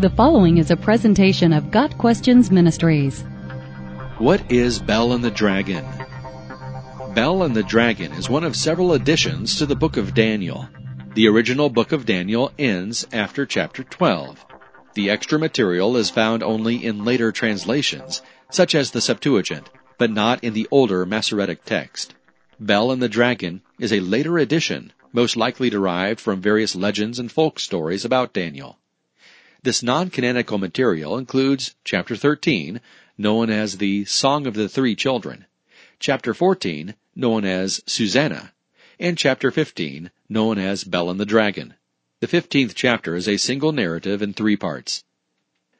The following is a presentation of Got Questions Ministries. What is Bel and the Dragon? Bel and the Dragon is one of several additions to the book of Daniel. The original book of Daniel ends after chapter 12. The extra material is found only in later translations, such as the Septuagint, but not in the older Masoretic text. Bel and the Dragon is a later addition, most likely derived from various legends and folk stories about Daniel. This non-canonical material includes chapter 13, known as the Song of the Three Children, chapter 14, known as Susanna, and chapter 15, known as Bel and the Dragon. The 15th chapter is a single narrative in three parts.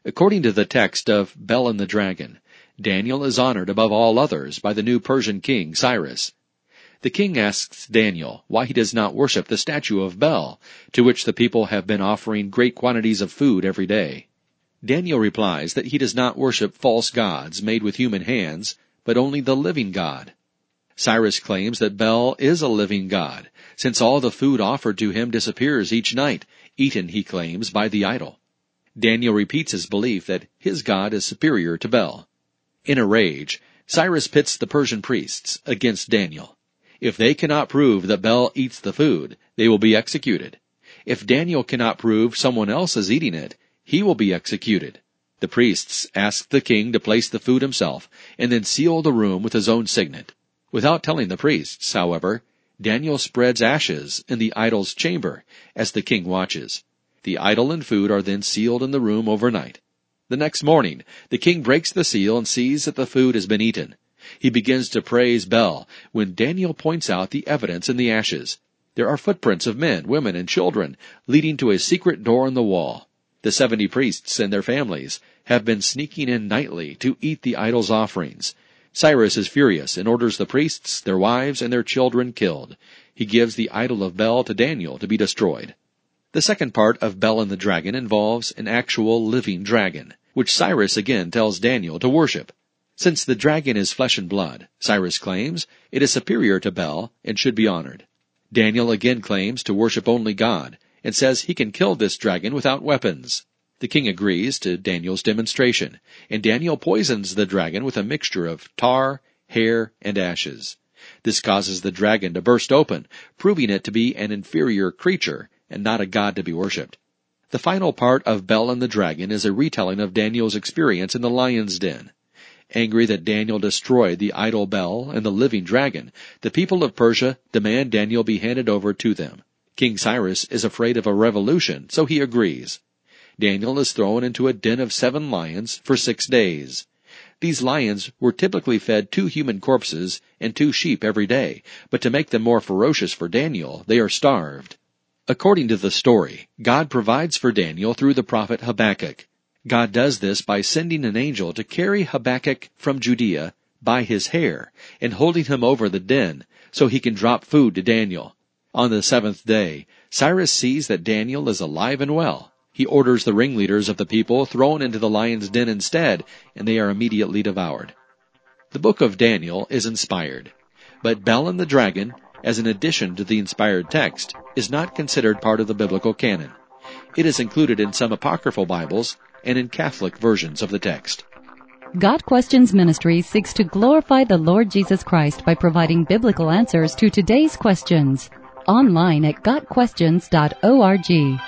According to the text of Bel and the Dragon, Daniel is honored above all others by the new Persian king Cyrus. The king asks Daniel why he does not worship the statue of Bel, to which the people have been offering great quantities of food every day. Daniel replies that he does not worship false gods made with human hands, but only the living God. Cyrus claims that Bel is a living God, since all the food offered to him disappears each night, eaten, he claims, by the idol. Daniel repeats his belief that his God is superior to Bel. In a rage, Cyrus pits the Persian priests against Daniel. If they cannot prove that Bel eats the food, they will be executed. If Daniel cannot prove someone else is eating it, he will be executed. The priests ask the king to place the food himself and then seal the room with his own signet. Without telling the priests, however, Daniel spreads ashes in the idol's chamber as the king watches. The idol and food are then sealed in the room overnight. The next morning, the king breaks the seal and sees that the food has been eaten. He begins to praise Bel when Daniel points out the evidence in the ashes. There are footprints of men, women, and children leading to a secret door in the wall. The seventy priests and their families have been sneaking in nightly to eat the idol's offerings. Cyrus is furious and orders the priests, their wives, and their children killed. He gives the idol of Bel to Daniel to be destroyed. The second part of Bel and the dragon involves an actual living dragon, which Cyrus again tells Daniel to worship. Since the dragon is flesh and blood, Cyrus claims, it is superior to Bel and should be honored. Daniel again claims to worship only God and says he can kill this dragon without weapons. The king agrees to Daniel's demonstration, and Daniel poisons the dragon with a mixture of tar, hair, and ashes. This causes the dragon to burst open, proving it to be an inferior creature and not a god to be worshipped. The final part of Bel and the Dragon is a retelling of Daniel's experience in the lion's den. Angry that Daniel destroyed the idol Bel and the living dragon, the people of Persia demand Daniel be handed over to them. King Cyrus is afraid of a revolution, so he agrees. Daniel is thrown into a den of seven lions for six days. These lions were typically fed two human corpses and two sheep every day, but to make them more ferocious for Daniel, they are starved. According to the story, God provides for Daniel through the prophet Habakkuk. God does this by sending an angel to carry Habakkuk from Judea by his hair and holding him over the den so he can drop food to Daniel. On the seventh day, Cyrus sees that Daniel is alive and well. He orders the ringleaders of the people thrown into the lion's den instead, and they are immediately devoured. The book of Daniel is inspired, but Bel and the dragon, as an addition to the inspired text, is not considered part of the biblical canon. It is included in some apocryphal Bibles and in Catholic versions of the text. Got Questions Ministry seeks to glorify the Lord Jesus Christ by providing biblical answers to today's questions. Online at GotQuestions.org.